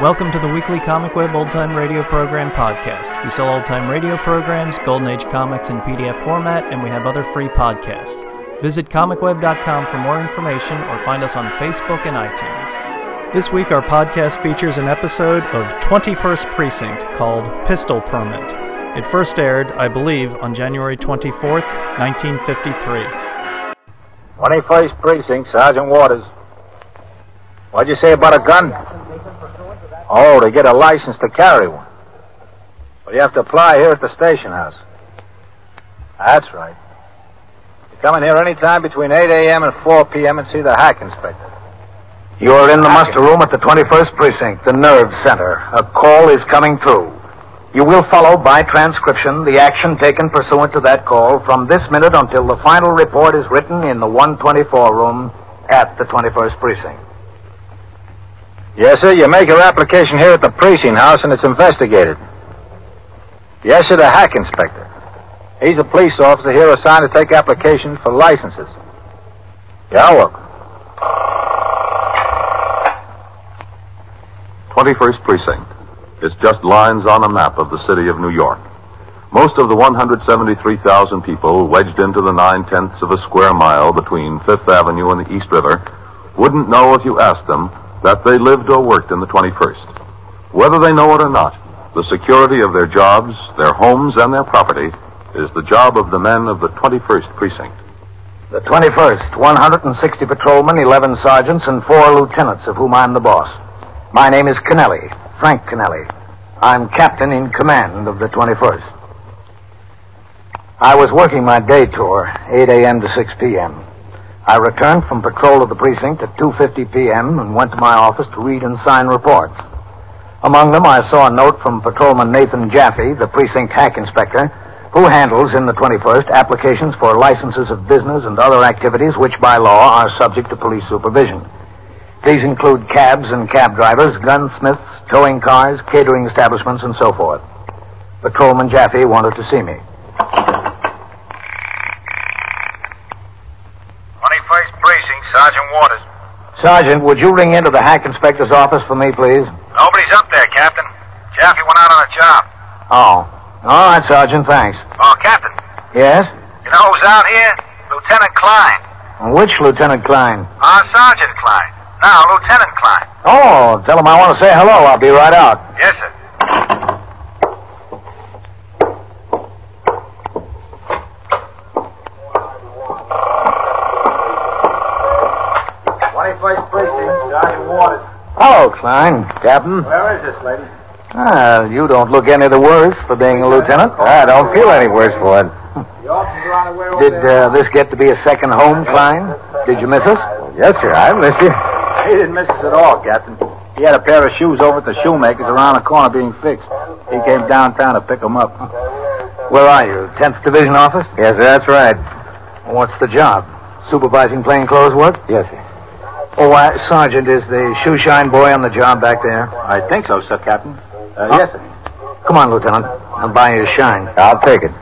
Welcome to the weekly Comic Web Old Time Radio Program podcast. We sell old time radio programs, Golden Age comics in PDF format, and we have other free podcasts. Visit comicweb.com for more information or find us on Facebook and iTunes. This week, our podcast features an episode of 21st Precinct called Pistol Permit. It first aired, I believe, on January 24th, 1953. 21st Precinct, Sergeant Waters. What'd you say about a gun? Oh, to get a license to carry one. Well, you have to apply here at the station house. That's right. You come in here any time between 8 a.m. and 4 p.m. and see the hack inspector. You are in the muster room at the 21st Precinct, the nerve center. A call is coming through. You will follow by transcription the action taken pursuant to that call from this minute until the final report is written in the 124 room at the 21st Precinct. Yes, sir. You make your application here at the precinct house and it's investigated. Yes, sir, the hack inspector. He's a police officer here assigned to take applications for licenses. Yeah, welcome. 21st Precinct. It's just lines on a map of the city of New York. Most of the 173,000 people wedged into the nine tenths of a square mile between Fifth Avenue and the East River wouldn't know if you asked them that they lived or worked in the 21st. Whether they know it or not, the security of their jobs, their homes, and their property is the job of the men of the 21st Precinct. The 21st, 160 patrolmen, 11 sergeants, and four lieutenants, of whom I'm the boss. My name is Kennelly, Frank Kennelly. I'm captain in command of the 21st. I was working my day tour, 8 a.m. to 6 p.m. I returned from patrol of the precinct at 2.50 p.m. and went to my office to read and sign reports. Among them, I saw a note from Patrolman Nathan Jaffe, the precinct hack inspector, who handles in the 21st applications for licenses of business and other activities which by law are subject to police supervision. These include cabs and cab drivers, gunsmiths, towing cars, catering establishments, and so forth. Patrolman Jaffe wanted to see me. 21st Precinct, Sergeant Waters. Sergeant, would you ring into the hack inspector's office for me, please? Nobody's up there, Captain. Jaffe went out on a job. Oh. All right, Sergeant, thanks. Oh, Captain, Yes? you know who's out here? Lieutenant Klein. Which Lieutenant Klein? Uh, Sergeant Klein. Now, Lieutenant Klein. Oh, tell him I want to say hello. I'll be right out. Yes, sir. 21st Precinct, Sergeant Waters. Klein. Captain. Where is this lady? Ah, you don't look any the worse for being a lieutenant. I don't feel any worse for it. The officers are on the way Did uh, this get to be a second home, Klein? Did you miss us? Yes, sir. I miss you. He didn't miss us at all, Captain. He had a pair of shoes over at the shoemaker's around the corner being fixed. He came downtown to pick them up. Where are you? 10th Division office? Yes, sir, that's right. What's the job? Supervising plainclothes work? Yes, sir. Oh, uh, Sergeant, is the shoe shine boy on the job back there? I think so, sir, Captain. Uh, Huh? Yes, sir. Come on, Lieutenant. I'll buy you a shine. I'll take it.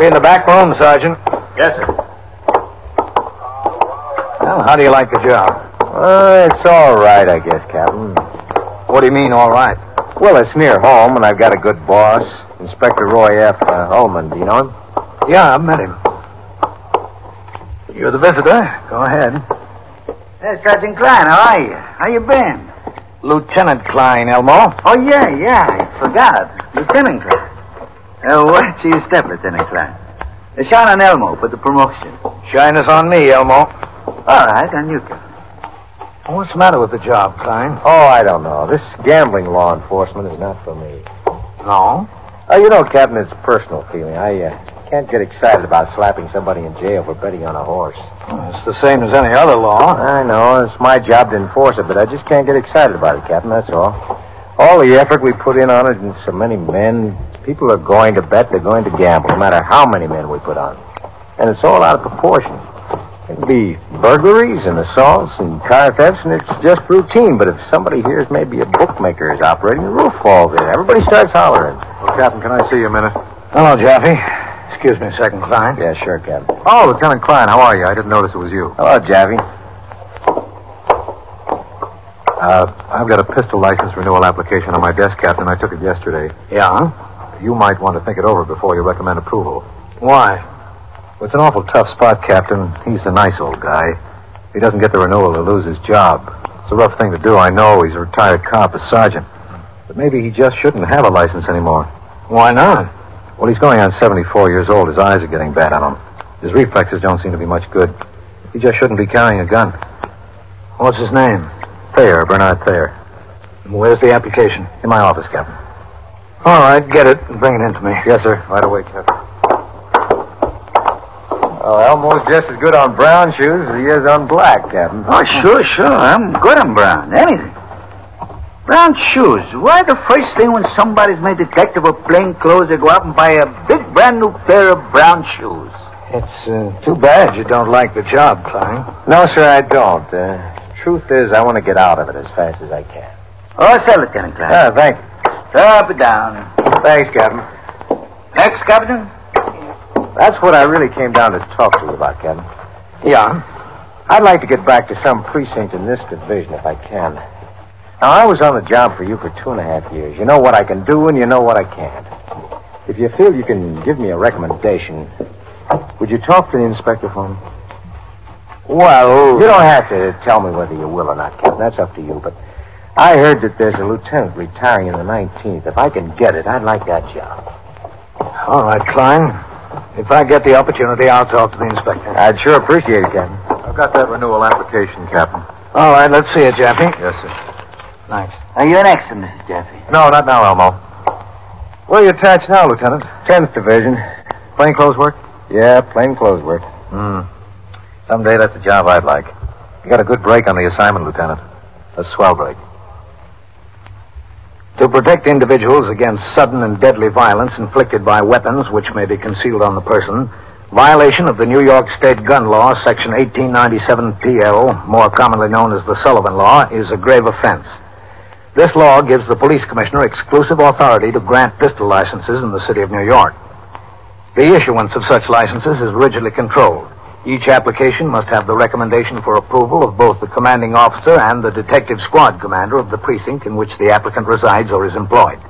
Be in the back room, Sergeant. Yes, sir. Well, how do you like the job? Uh, it's all right, I guess, Captain. What do you mean, all right? Well, it's near home, and I've got a good boss, Inspector Roy F. Uh, Ullman. Do you know him? Yeah, I've met him. You're the visitor. Go ahead. Hey, Sergeant Klein, how are you? How you been? Lieutenant Klein, Elmo. Oh, yeah, yeah, I forgot. Lieutenant Klein. Uh, watch your step, Lieutenant Klein. Uh, shine on Elmo for the promotion. Shine this on me, Elmo. All right, on you go. What's the matter with the job, Klein? Oh, I don't know. This gambling law enforcement is not for me. No. Oh, you know, Captain, it's personal feeling. I uh, can't get excited about slapping somebody in jail for betting on a horse. Well, it's the same as any other law. I know. It's my job to enforce it, but I just can't get excited about it, Captain. That's all. All the effort we put in on it and so many men, people are going to bet, they're going to gamble, no matter how many men we put on. And it's all out of proportion. It'll be burglaries and assaults and car thefts, and it's just routine. But if somebody hears maybe a bookmaker is operating, the roof falls in. Everybody starts hollering. Well, Captain, can I see you a minute? Hello, Jaffe. Excuse me a second, Klein. Yeah, sure, Captain. Oh, Lieutenant Klein, how are you? I didn't notice it was you. Hello, Jaffe. Uh, I've got a pistol license renewal application on my desk, Captain. I took it yesterday. Yeah? You might want to think it over before you recommend approval. Why? Well, it's an awful tough spot, Captain. He's a nice old guy. If he doesn't get the renewal, he'll lose his job. It's a rough thing to do, I know. He's a retired cop, a sergeant. But maybe he just shouldn't have a license anymore. Why not? Well, he's going on 74 years old. His eyes are getting bad on him. His reflexes don't seem to be much good. He just shouldn't be carrying a gun. What's his name? Thayer, Bernard Thayer. Where's the application? In my office, Captain. All right, get it and bring it in to me. Yes, sir. Right away, Captain. Oh, Elmo's just as good on brown shoes as he is on black, Captain. Oh, sure, sure. I'm good on brown. Anything. Brown shoes. Why the first thing when somebody's made a detective of plain clothes, they go out and buy a big brand new pair of brown shoes? It's uh, too bad you don't like the job, Klein. No, sir, I don't. Uh, truth is, I want to get out of it as fast as I can. Oh, sir, Lieutenant Klein. Ah, thank you. Drop it down. Thanks, Captain. Next, Captain. That's what I really came down to talk to you about, Captain. Yeah? I'd like to get back to some precinct in this division if I can. Now, I was on the job for you for two and a half years. You know what I can do and you know what I can't. If you feel you can give me a recommendation, would you talk to the inspector for me? Well, You don't have to tell me whether you will or not, Captain. That's up to you. But I heard that there's a lieutenant retiring in the 19th. If I can get it, I'd like that job. all right, Klein. If I get the opportunity, I'll talk to the inspector. I'd sure appreciate it, Captain. I've got that renewal application, Captain. All right, let's see it, Jaffe. Yes, sir. Thanks. Now, you're next, Mrs. Jaffe. No, not now, Elmo. Where are you attached now, Lieutenant? 10th Division. Plainclothes work? Yeah, plain clothes work. Hmm. Someday that's a job I'd like. You got a good break on the assignment, Lieutenant. A swell break. To protect individuals against sudden and deadly violence inflicted by weapons which may be concealed on the person, violation of the New York State Gun Law, Section 1897 PL, more commonly known as the Sullivan Law, is a grave offense. This law gives the police commissioner exclusive authority to grant pistol licenses in the city of New York. The issuance of such licenses is rigidly controlled. Each application must have the recommendation for approval of both the commanding officer and the detective squad commander of the precinct in which the applicant resides or is employed.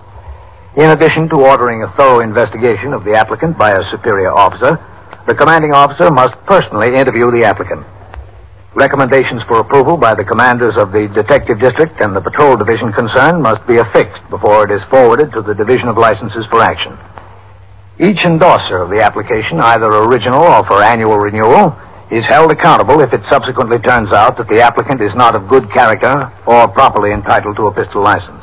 In addition to ordering a thorough investigation of the applicant by a superior officer, the commanding officer must personally interview the applicant. Recommendations for approval by the commanders of the detective district and the patrol division concerned must be affixed before it is forwarded to the division of licenses for action. Each endorser of the application, either original or for annual renewal, is held accountable if it subsequently turns out that the applicant is not of good character or properly entitled to a pistol license.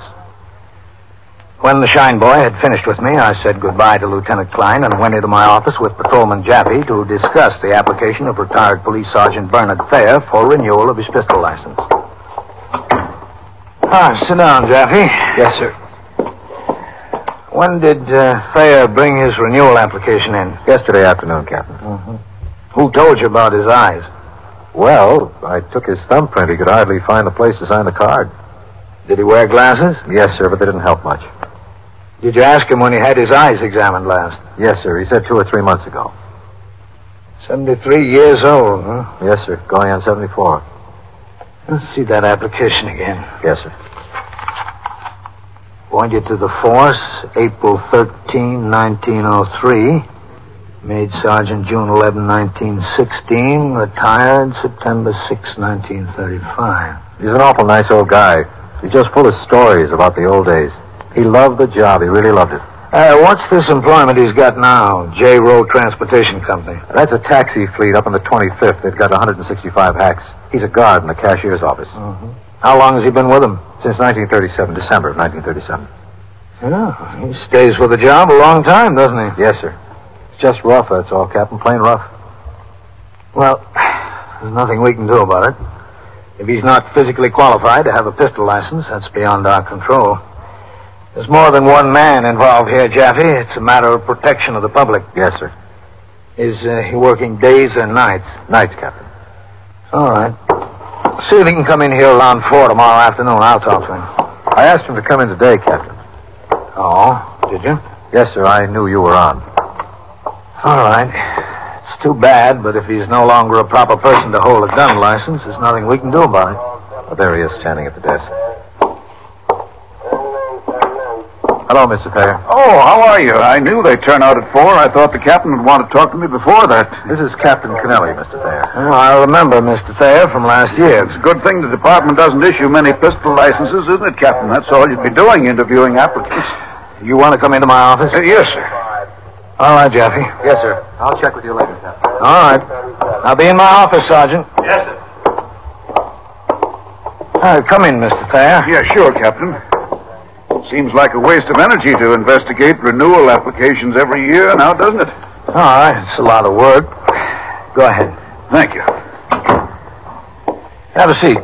When the shine boy had finished with me, I said goodbye to Lieutenant Klein and went into my office with Patrolman Jaffe to discuss the application of retired Police Sergeant Bernard Thayer for renewal of his pistol license. Ah, sit down, Jaffe. Yes, sir. When did uh, Thayer bring his renewal application in? Yesterday afternoon, Captain. Who told you about his eyes? Well, I took his thumbprint. He could hardly find the place to sign the card. Did he wear glasses? Yes, sir, but they didn't help much. Did you ask him when he had his eyes examined last? Yes, sir. He said two or three months ago. 73 years old, huh? Yes, sir. Going on 74. Let's see that application again. Yes, sir. Appointed to the force April 13, 1903. Made Sergeant June 11, 1916. Retired September 6, 1935. He's an awful nice old guy. He's just full of stories about the old days. He loved the job. He really loved it. Uh, what's this employment he's got now? J. Road Transportation Company. That's a taxi fleet up on the 25th. They've got 165 hacks. He's a guard in the cashier's office. How long has he been with them? Since 1937, December of 1937. Yeah, he stays with the job a long time, doesn't he? Yes, sir. It's just rough, that's all, Captain. Plain rough. Well, there's nothing we can do about it. If he's not physically qualified to have a pistol license, that's beyond our control. There's more than one man involved here, Jaffe. It's a matter of protection of the public. Yes, sir. Is uh, he working days or nights? Nights, Captain. All right. See if he can come in here around four tomorrow afternoon. I'll talk to him. I asked him to come in today, Captain. Oh, did you? Yes, sir. I knew you were on. All right. It's too bad, but if he's no longer a proper person to hold a gun license, there's nothing we can do about it. Oh, there he is, standing at the desk. Hello, Mr. Thayer. Oh, how are you? I knew they'd turn out at four. I thought the captain would want to talk to me before that. This is Captain Kennelly, Mr. Thayer. Oh, I remember Mr. Thayer from last year. It's a good thing the department doesn't issue many pistol licenses, isn't it, Captain? That's all you'd be doing, interviewing applicants. You want to come into my office? Uh, yes, sir. All right, Jaffe. Yes, sir. I'll check with you later, Captain. All right. I'll be in my office, Sergeant. Yes, sir. Uh, come in, Mr. Thayer. Yeah, sure, Captain. Seems like a waste of energy to investigate renewal applications every year now, doesn't it? All right. It's a lot of work. Go ahead. Thank you. Have a seat.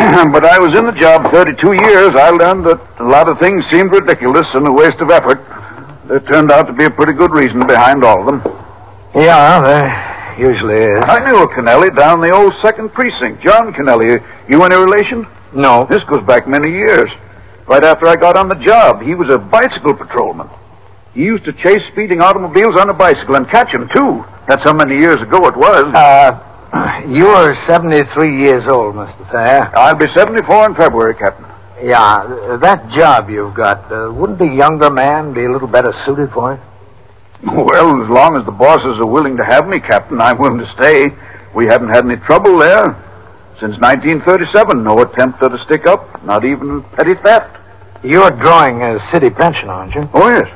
but I was in the job 32 years. I learned that a lot of things seemed ridiculous and a waste of effort. There turned out to be a pretty good reason behind all of them. Yeah, there usually is. I knew a Kennelly down the old second precinct. John Kennelly. You any relation? No. This goes back many years. Right after I got on the job, he was a bicycle patrolman. He used to chase speeding automobiles on a bicycle and catch them, too. That's how many years ago it was. Uh, you're 73 years old, Mr. Thayer. I'll be 74 in February, Captain. Yeah, that job you've got, uh, wouldn't a younger man be a little better suited for it? Well, as long as the bosses are willing to have me, Captain, I'm willing to stay. We haven't had any trouble there. Since 1937, no attempt at a stick up, not even petty theft. You're drawing a city pension, aren't you? Oh, yes.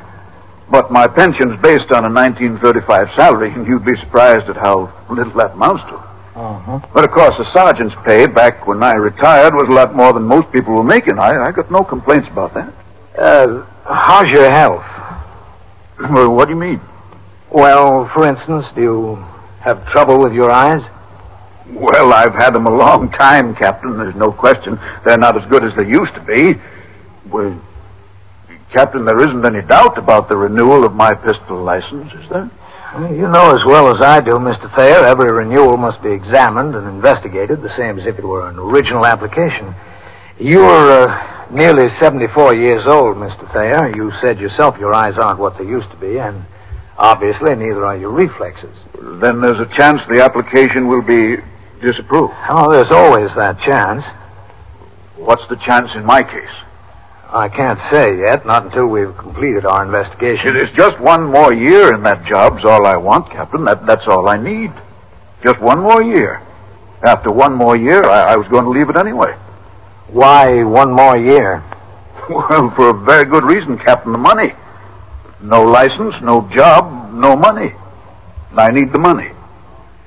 But my pension's based on a 1935 salary, and you'd be surprised at how little that amounts to. Uh-huh. But of course, the sergeant's pay back when I retired was a lot more than most people were making. I, I got no complaints about that. Uh, how's your health? Well, what do you mean? Well, for instance, do you have trouble with your eyes? Well, I've had them a long time, Captain. There's no question. They're not as good as they used to be. Well, Captain, there isn't any doubt about the renewal of my pistol license, is there? You know as well as I do, Mr. Thayer, every renewal must be examined and investigated, the same as if it were an original application. You're uh, nearly 74 years old, Mr. Thayer. You said yourself your eyes aren't what they used to be, and obviously neither are your reflexes. Then there's a chance the application will be disapproved. Oh, there's always that chance. What's the chance in my case? I can't say yet, not until we've completed our investigation. It is just one more year in that job's all I want, Captain. That, that's all I need. Just one more year. After one more year, I, I was going to leave it anyway. Why one more year? Well, for a very good reason, Captain. The money. No license, no job, no money. I need the money.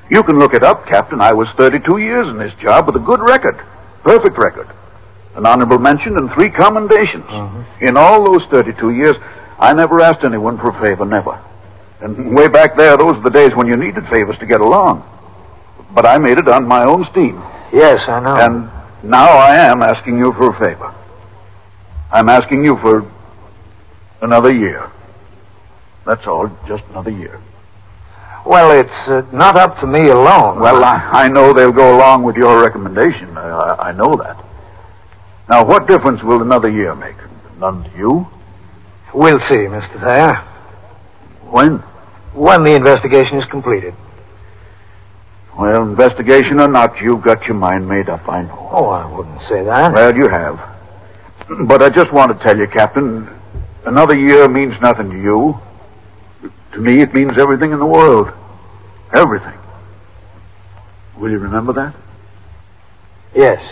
You can look it up, Captain. I was 32 years in this job with a good record. Perfect record. An honorable mention and three commendations. In all those 32 years, I never asked anyone for a favor, never. And way back there, those were the days when you needed favors to get along. But I made it on my own steam. Yes, I know. And now I am asking you for a favor. I'm asking you for another year. That's all, just another year. Well, it's uh, not up to me alone. Well, I, I know they'll go along with your recommendation. I, I know that. Now, what difference will another year make? None to you? We'll see, Mr. Thayer. When? When the investigation is completed. Well, investigation or not, you've got your mind made up, I know. Oh, I wouldn't say that. Well, you have. But I just want to tell you, Captain, another year means nothing to you. To me, it means everything in the world. Everything. Will you remember that? Yes.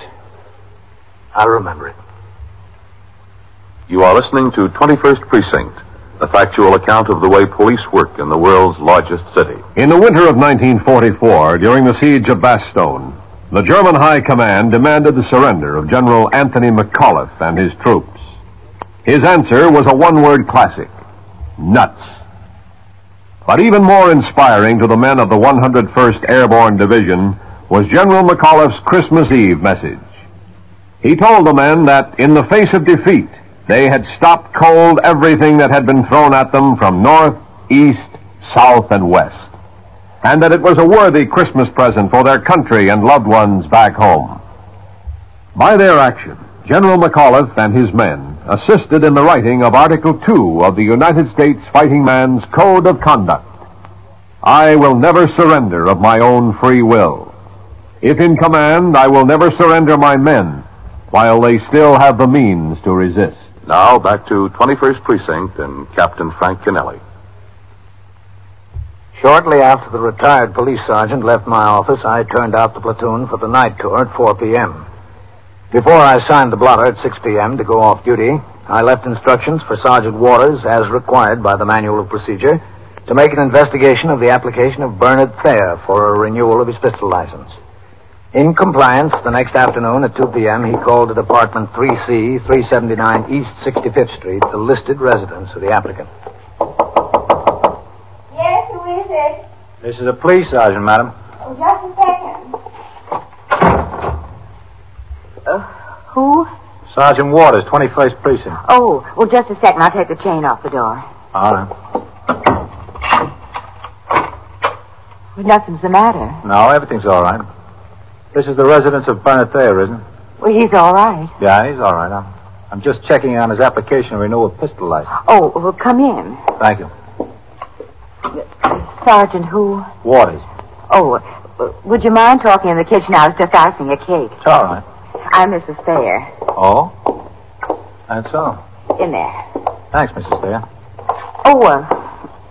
I'll remember it. You are listening to 21st Precinct, a factual account of the way police work in the world's largest city. In the winter of 1944, during the siege of Bastogne, the German High Command demanded the surrender of General Anthony McAuliffe and his troops. His answer was a one-word classic, nuts. But even more inspiring to the men of the 101st Airborne Division was General McAuliffe's Christmas Eve message. He told the men that in the face of defeat, they had stopped cold everything that had been thrown at them from north, east, south, and west, and that it was a worthy Christmas present for their country and loved ones back home. By their action, General McAuliffe and his men assisted in the writing of Article 2 of the United States Fighting Man's Code of Conduct. I will never surrender of my own free will. If in command, I will never surrender my men while they still have the means to resist. Now back to 21st Precinct and Captain Frank Kennelly. Shortly after the retired police sergeant left my office, I turned out the platoon for the night tour at 4 p.m. Before I signed the blotter at 6 p.m. to go off duty, I left instructions for Sergeant Waters, as required by the Manual of Procedure, to make an investigation of the application of Bernard Thayer for a renewal of his pistol license. In compliance, the next afternoon at 2 p.m., he called at apartment 3C, 379 East 65th Street, the listed residence of the applicant. Yes, who is it? This is a police sergeant, madam. Oh, just a second. Uh, who? Sergeant Waters, 21st Precinct. Oh, well, just a second. I'll take the chain off the door. All right. Well, nothing's the matter. No, everything's all right. This is the residence of Bernard Thayer, isn't it? Well, he's all right. Yeah, he's all right. I'm, I'm just checking on his application to renew a pistol license. Oh, well, come in. Thank you. Sergeant who? Waters. Oh, uh, would you mind talking in the kitchen? I was just icing a cake. It's all right. I'm Mrs. Thayer. Oh? That's all. In there. Thanks, Mrs. Thayer. Oh, uh,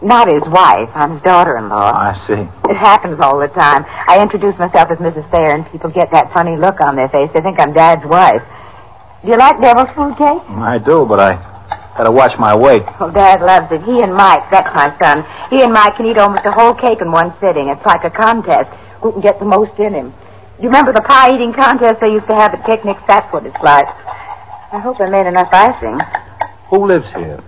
not his wife. I'm his daughter-in-law. I see. It happens all the time. I introduce myself as Mrs. Thayer, and people get that funny look on their face. They think I'm Dad's wife. Do you like devil's food cake? I do, but I gotta watch my weight. Well, Dad loves it. He and Mike, that's my son. He and Mike can eat almost a whole cake in one sitting. It's like a contest. Who can get the most in him? Do you remember the pie eating contest they used to have at picnics? That's what it's like. I hope I made enough icing. Who lives here?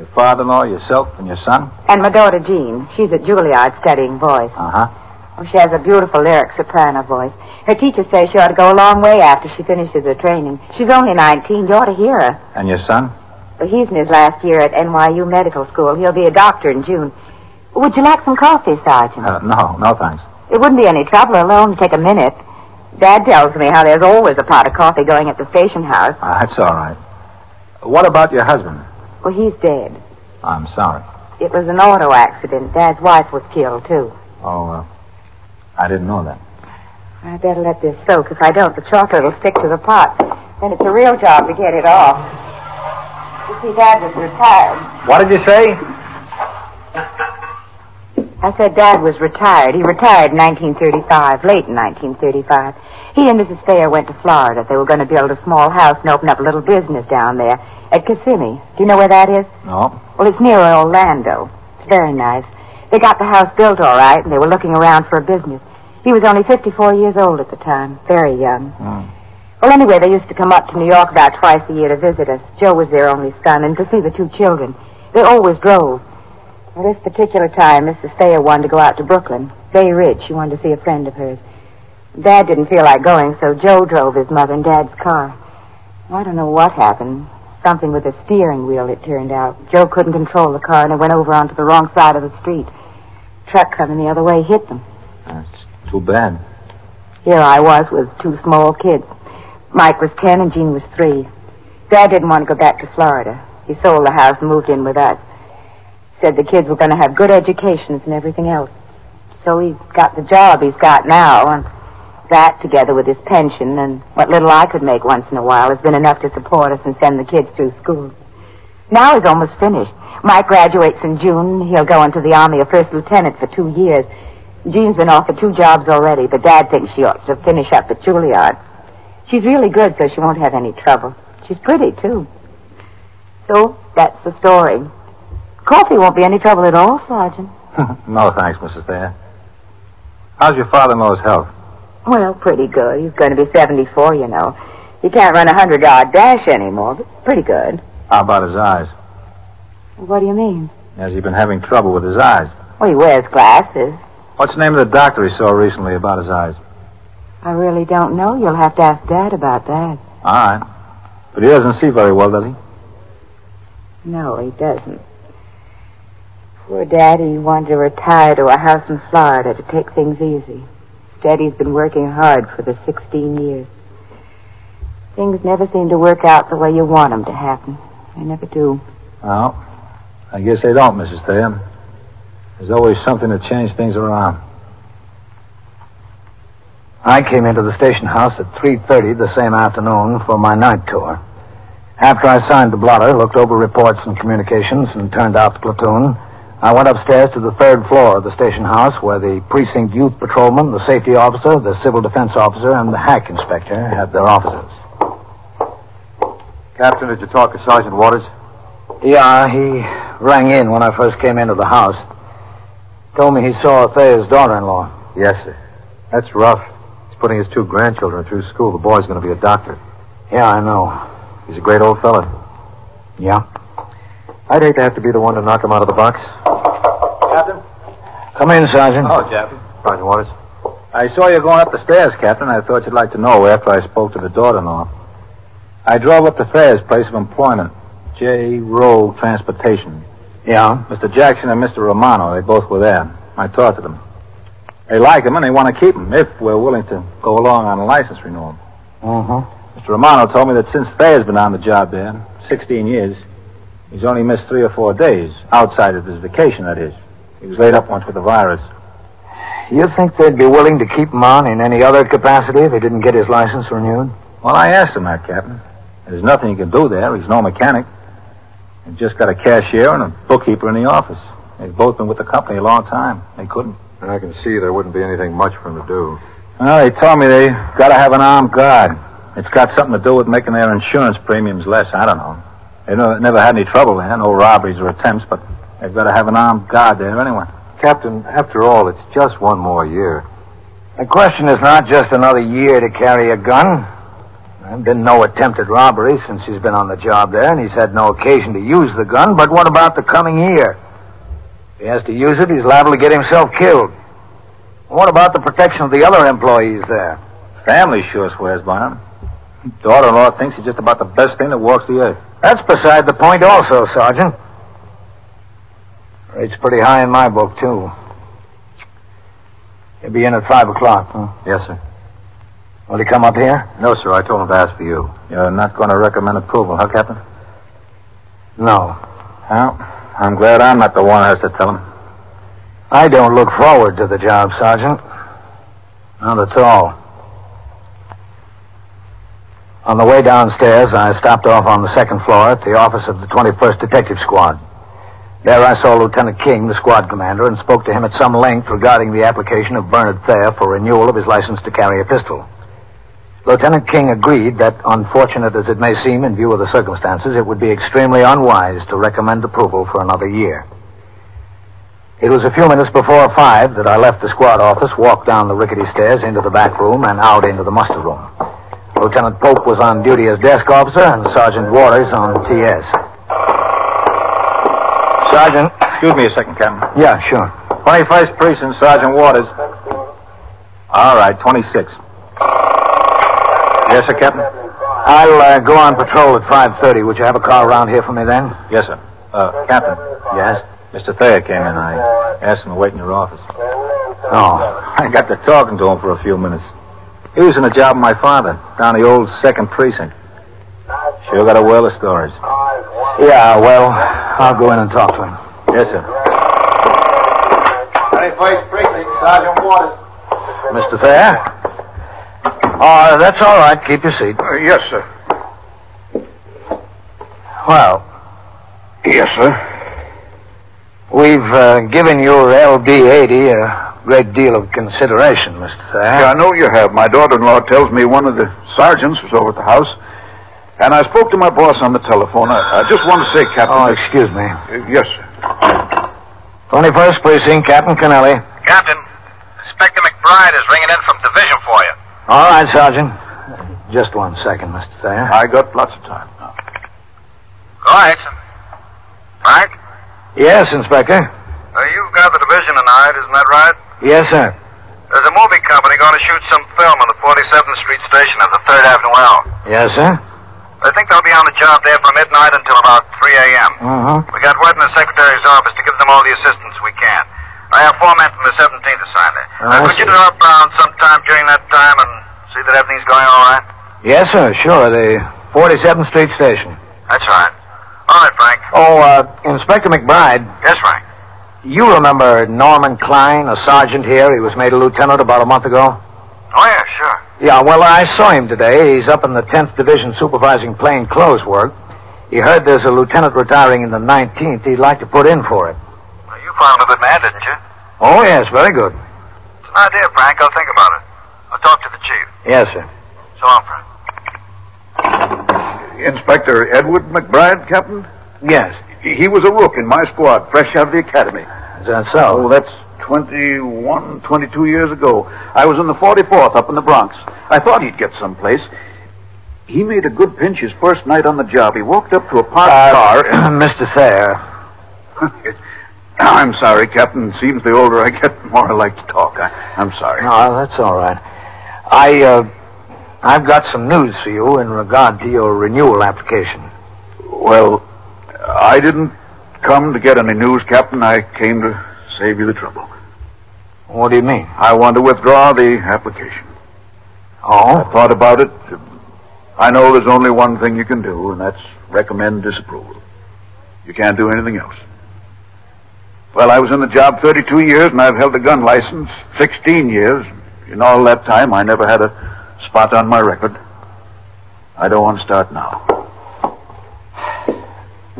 Your father-in-law, yourself, and your son? And my daughter Jean. She's at Juilliard studying voice. Uh-huh. Oh, she has a beautiful lyric soprano voice. Her teacher says she ought to go a long way after she finishes her training. She's only 19. You ought to hear her. And your son? Well, he's in his last year at NYU Medical School. He'll be a doctor in June. Would you like some coffee, Sergeant? Uh, no, no thanks. It wouldn't be any trouble. It'll only take a minute. Dad tells me how there's always a pot of coffee going at the station house. Uh, that's all right. What about your husband? Well, he's dead. I'm sorry. It was an auto accident. Dad's wife was killed, too. Oh, uh, I didn't know that. I better let this soak. If I don't, the chocolate will stick to the pot. Then it's a real job to get it off. You see, Dad was retired. What did you say? I said Dad was retired. He retired in 1935, late in 1935. He and Mrs. Thayer went to Florida. They were going to build a small house and open up a little business down there at Kissimmee. Do you know where that is? No. Well, it's near Orlando. It's very nice. They got the house built all right, and they were looking around for a business. He was only 54 years old at the time, very young. Hmm. Well, anyway, they used to come up to New York about twice a year to visit us. Joe was their only son, and to see the two children. They always drove. Well, this particular time, Mrs. Thayer wanted to go out to Brooklyn. Bay Ridge. She wanted to see a friend of hers. Dad didn't feel like going, so Joe drove his mother and Dad's car. I don't know what happened. Something with the steering wheel, it turned out. Joe couldn't control the car, and it went over onto the wrong side of the street. Truck coming the other way hit them. That's too bad. Here I was with two small kids. Mike was ten and Jean was three. Dad didn't want to go back to Florida. He sold the house and moved in with us. Said the kids were going to have good educations and everything else. So he got the job he's got now, and that, together with his pension and what little I could make once in a while, has been enough to support us and send the kids through school. Now he's almost finished. Mike graduates in June. He'll go into the Army a first lieutenant for two years. Jean's been offered two jobs already, but Dad thinks she ought to finish up at Juilliard. She's really good, so she won't have any trouble. She's pretty, too. So, that's the story. Coffee won't be any trouble at all, Sergeant. no, thanks, Mrs. Thayer. How's your father-in-law's health? Well, pretty good. He's going to be 74, you know. He can't run a 100-yard dash anymore, but pretty good. How about his eyes? What do you mean? Has he been having trouble with his eyes? Well, he wears glasses. What's the name of the doctor he saw recently about his eyes? I really don't know. You'll have to ask Dad about that. All right. But he doesn't see very well, does he? No, he doesn't. Poor Daddy wanted to retire to a house in Florida to take things easy. He's been working hard for the 16 years. Things never seem to work out the way you want them to happen. They never do. Well, I guess they don't, Mrs. Thayer. There's always something to change things around. I came into the station house at 3.30 the same afternoon for my night tour. After I signed the blotter, looked over reports and communications, and turned out the platoon, I went upstairs to the third floor of the station house where the precinct youth patrolman, the safety officer, the civil defense officer, and the hack inspector had their offices. Captain, did you talk to Sergeant Waters? Yeah, he rang in when I first came into the house. Told me he saw Thayer's daughter-in-law. Yes, sir. That's rough. He's putting his two grandchildren through school. The boy's going to be a doctor. Yeah, I know. He's a great old fella. Yeah? I'd hate to have to be the one to knock him out of the box. Captain? Come in, Sergeant. Oh, Captain. Sergeant Waters. I saw you going up the stairs, Captain. I thought you'd like to know after I spoke to the daughter-in-law. I drove up to Thayer's place of employment, J. Rowe Transportation. Yeah? Mr. Jackson and Mr. Romano, they both were there. I talked to them. They like him and they want to keep him if we're willing to go along on a license renewal. Uh-huh. Mr. Romano told me that since Thayer's been on the job there, 16 years, he's only missed three or four days, outside of his vacation, that is. He was laid up once with the virus. You think they'd be willing to keep him on in any other capacity if he didn't get his license renewed? Well, I asked him that, Captain. There's nothing he can do there. He's no mechanic. He's just got a cashier and a bookkeeper in the office. They've both been with the company a long time. They couldn't. And I can see there wouldn't be anything much for him to do. Well, they told me they've got to have an armed guard. It's got something to do with making their insurance premiums less. I don't know. They never, had any trouble there, no robberies or attempts, but they've got to have an armed guard there anyway. Captain, after all, it's just one more year. The question is not just another year to carry a gun. There's been no attempted robbery since he's been on the job there, and he's had no occasion to use the gun. But what about the coming year? If he has to use it, he's liable to get himself killed. What about the protection of the other employees there? Family sure swears by him. Daughter-in-law thinks he's just about the best thing that walks the earth. That's beside the point also, Sergeant. Rate's pretty high in my book, too. He'll be in at five o'clock, huh? Yes, sir. Will he come up here? No, sir. I told him to ask for you. You're not going to recommend approval, huh, Captain? No. Well, I'm glad I'm not the one who has to tell him. I don't look forward to the job, Sergeant. Not at all. On the way downstairs, I stopped off on the second floor at the office of the 21st Detective Squad. There I saw Lieutenant King, the squad commander, and spoke to him at some length regarding the application of Bernard Thayer for renewal of his license to carry a pistol. Lieutenant King agreed that, unfortunate as it may seem in view of the circumstances, it would be extremely unwise to recommend approval for another year. It was a few minutes before five that I left the squad office, walked down the rickety stairs into the back room, and out into the muster room. Lieutenant Pope was on duty as desk officer, and Sergeant Waters on TS. Sergeant. Excuse me a second, Captain. Yeah, sure. 21st Precinct, Sergeant Waters. All right, 26. Yes, sir, Captain? I'll uh, go on patrol at 5.30. Would you have a car around here for me then? Yes, sir. Uh, Captain. Yes? Mr. Thayer came in. I asked him to wait in your office. Oh. I got to talking to him for a few minutes. He was in the job of my father, down the old second precinct. Sure got a well of stories. Yeah, well, I'll go in and talk to him. Yes, sir. 21st Precinct, Sergeant Waters. Mr. Thayer? Oh, that's all right. Keep your seat. Uh, yes, sir. Well, Yes, sir. we've uh, given your LD-80 a great deal of consideration, Mr. Thayer. Yeah, I know you have. My daughter-in-law tells me one of the sergeants was over at the house, and I spoke to my boss on the telephone. I, I just want to say, Captain. Oh, excuse me. Uh, yes, sir. 21st Precinct, Captain Kennelly. Captain, Inspector McBride is ringing in from division for you. All right, Sergeant. Just one second, Mr. Thayer. I got lots of time. Go ahead, son. Frank, Yes, Inspector. uh, you've got the division tonight, isn't that right? Yes, sir. There's a movie company going to shoot some film on the 47th Street station at the 3rd Avenue L. Yes, sir. I think they'll be on the job there from midnight until about 3 a.m. Uh-huh. We got word in the secretary's office to give them all the assistance we can. I have four men from the 17th assigned there. Oh, Uh, could you drop down sometime during that time and see that everything's going all right? Yes, sir. Sure. The 47th Street Station. That's right. All right, Frank. Oh, uh, Inspector McBride, Yes, Frank. You remember Norman Klein, a sergeant here? He was made a lieutenant about a month ago. Oh, yeah, sure. Yeah, well, I saw him today. He's up in the 10th Division supervising plain clothes work. He heard there's a lieutenant retiring in the 19th. He'd like to put in for it. Well, you found him a good man, didn't you? Oh, yes, very good. It's an idea, Frank. I'll think about it. I'll talk to the chief. Yes, sir. So long, Frank. Inspector Edward McBride, Captain? Yes. He, he was a rook in my squad, fresh out of the academy. Is that so? Oh, that's 21, 22 years ago. I was in the 44th up in the Bronx. I thought he'd get someplace. He made a good pinch his first night on the job. He walked up to a parked Uh, car. Mr. Thayer. I'm sorry, Captain. Seems the older I get, the more I like to talk. I, I'm sorry. No, that's all right. I, uh, I've got some news for you in regard to your renewal application. Well, I didn't come to get any news, Captain. I came to save you the trouble. What do you mean? I want to withdraw the application. Oh? I thought about it. I know there's only one thing you can do, and that's recommend disapproval. You can't do anything else. Well, I was in the job 32 years, and I've held a gun license 16 years. In all that time, I never had a spot on my record. I don't want to start now.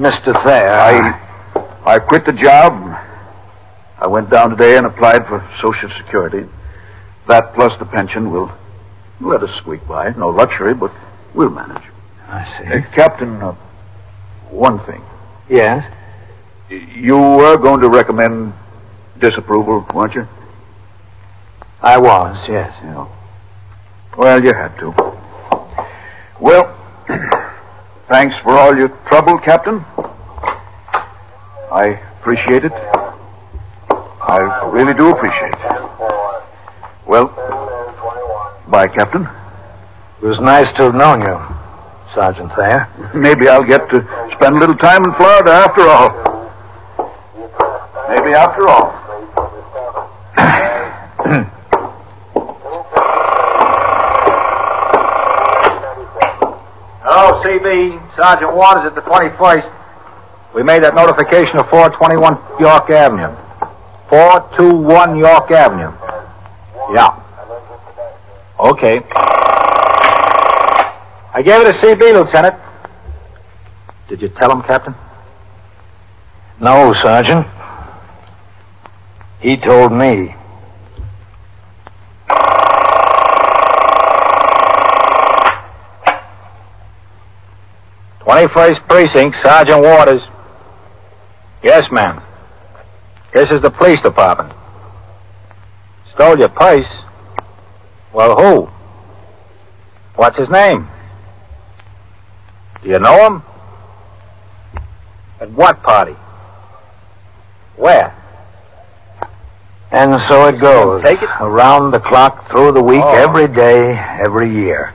Mr. Thayer. I, I quit the job. I went down today and applied for Social Security. That plus the pension will let us squeak by. No luxury, but we'll manage. I see. Uh, Captain, uh, one thing. Yes? You were going to recommend disapproval, weren't you? I was, yes. Yeah. Well, you had to. Well, thanks for all your trouble, Captain. I appreciate it. I really do appreciate it. Well, bye, Captain. It was nice to have known you, Sergeant Thayer. Maybe I'll get to spend a little time in Florida after all. Maybe after all. Oh, Hello, CB. Sergeant Waters at the 21st. We made that notification of 421 York Avenue. 421 York Avenue. Yeah. Okay. I gave it a CB, Lieutenant. Did you tell him, Captain? No, Sergeant. He told me. Twenty-first Precinct, Sergeant Waters. Yes, ma'am. This is the police department. Stole your purse? Well, who? What's his name? Do you know him? At what party? Where? And so it goes. Take it? Around the clock, through the week, Oh. every day, every year.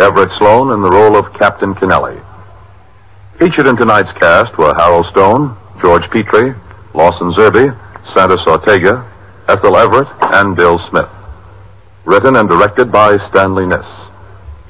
Everett Sloan in the role of Captain Kennelly. Featured in tonight's cast were Harold Stone, George Petrie, Lawson Zerbe, Santos Ortega, Ethel Everett, and Bill Smith. Written and directed by Stanley Niss.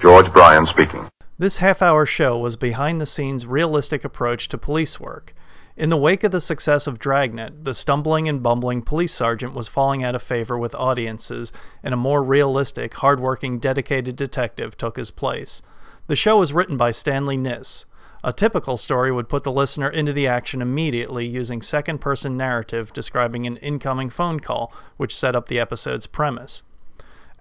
George Bryan speaking. This half hour show was behind the scenes realistic approach to police work. In the wake of the success of Dragnet, the stumbling and bumbling police sergeant was falling out of favor with audiences, and a more realistic, hardworking, dedicated detective took his place. The show was written by Stanley Niss. A typical story would put the listener into the action immediately using second person narrative describing an incoming phone call, which set up the episode's premise.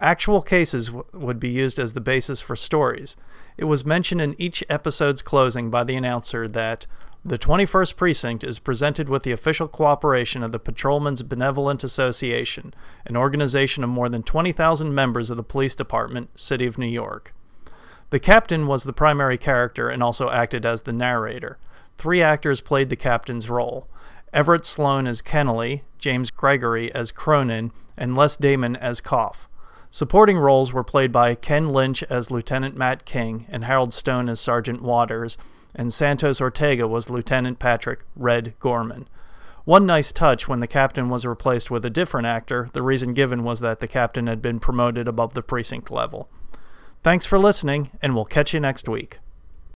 Actual cases w- would be used as the basis for stories. It was mentioned in each episode's closing by the announcer that the 21st Precinct is presented with the official cooperation of the Patrolmen's Benevolent Association, an organization of more than 20,000 members of the Police Department, City of New York. The captain was the primary character and also acted as the narrator. Three actors played the captain's role Everett Sloan as Kennelly, James Gregory as Cronin, and Les Damon as Koff. Supporting roles were played by Ken Lynch as Lieutenant Matt King and Harold Stone as Sergeant Waters, and Santos Ortega was Lieutenant Patrick Red Gorman. One nice touch when the captain was replaced with a different actor, the reason given was that the captain had been promoted above the precinct level. Thanks for listening, and we'll catch you next week.